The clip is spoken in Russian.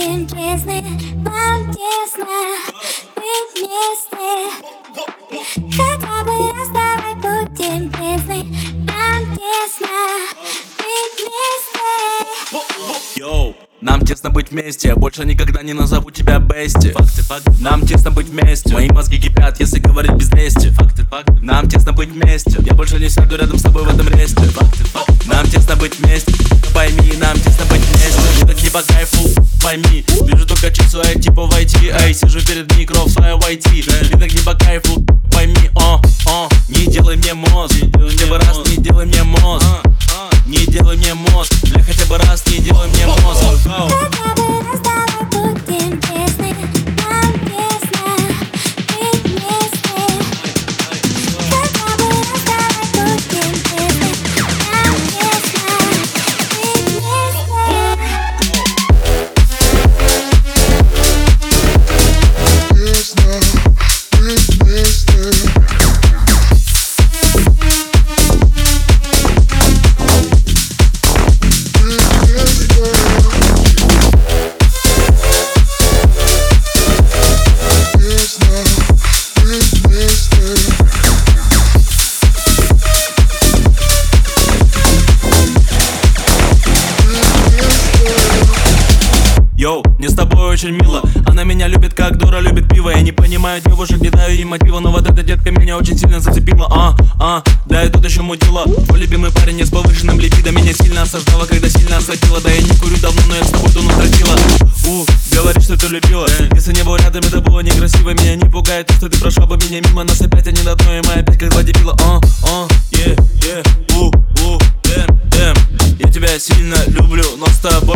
будем честны Нам тесно быть вместе. Хотя бы раз давай будем честны Нам тесно быть вместе. Йоу, нам тесно быть вместе Я больше никогда не назову тебя Бести. Факты, факты. Нам тесно быть вместе Мои мозги кипят, если говорить без лести. Факты, факты. Нам тесно быть вместе Я больше не сяду рядом с тобой в этом ресте. Факты, факты. Нам войти Эй, сижу перед микро, флаю войти Мне так не по кайфу, пойми О, о, не делай мне мозг Хотя бы раз не делай мне мозг. Не делай мне мозг Бля, хотя бы раз не делай мне мозг очень мило. Она меня любит, как дура любит пиво. Я не понимаю девушек, не даю им мотива Но вот эта детка меня очень сильно зацепила. А, а, да и тут еще мутила Твой любимый парень с повышенным либидо Меня сильно осаждала, когда сильно осадила Да я не курю давно, но я с тобой ту тратила У, говоришь, что ты любила. Если не был рядом, это было некрасиво. Меня не пугает то, что ты прошла бы меня мимо. Нас опять они на дно, и мы опять как два дебила А, а, е, е, у, у, эм, эм. Я тебя сильно люблю, но с тобой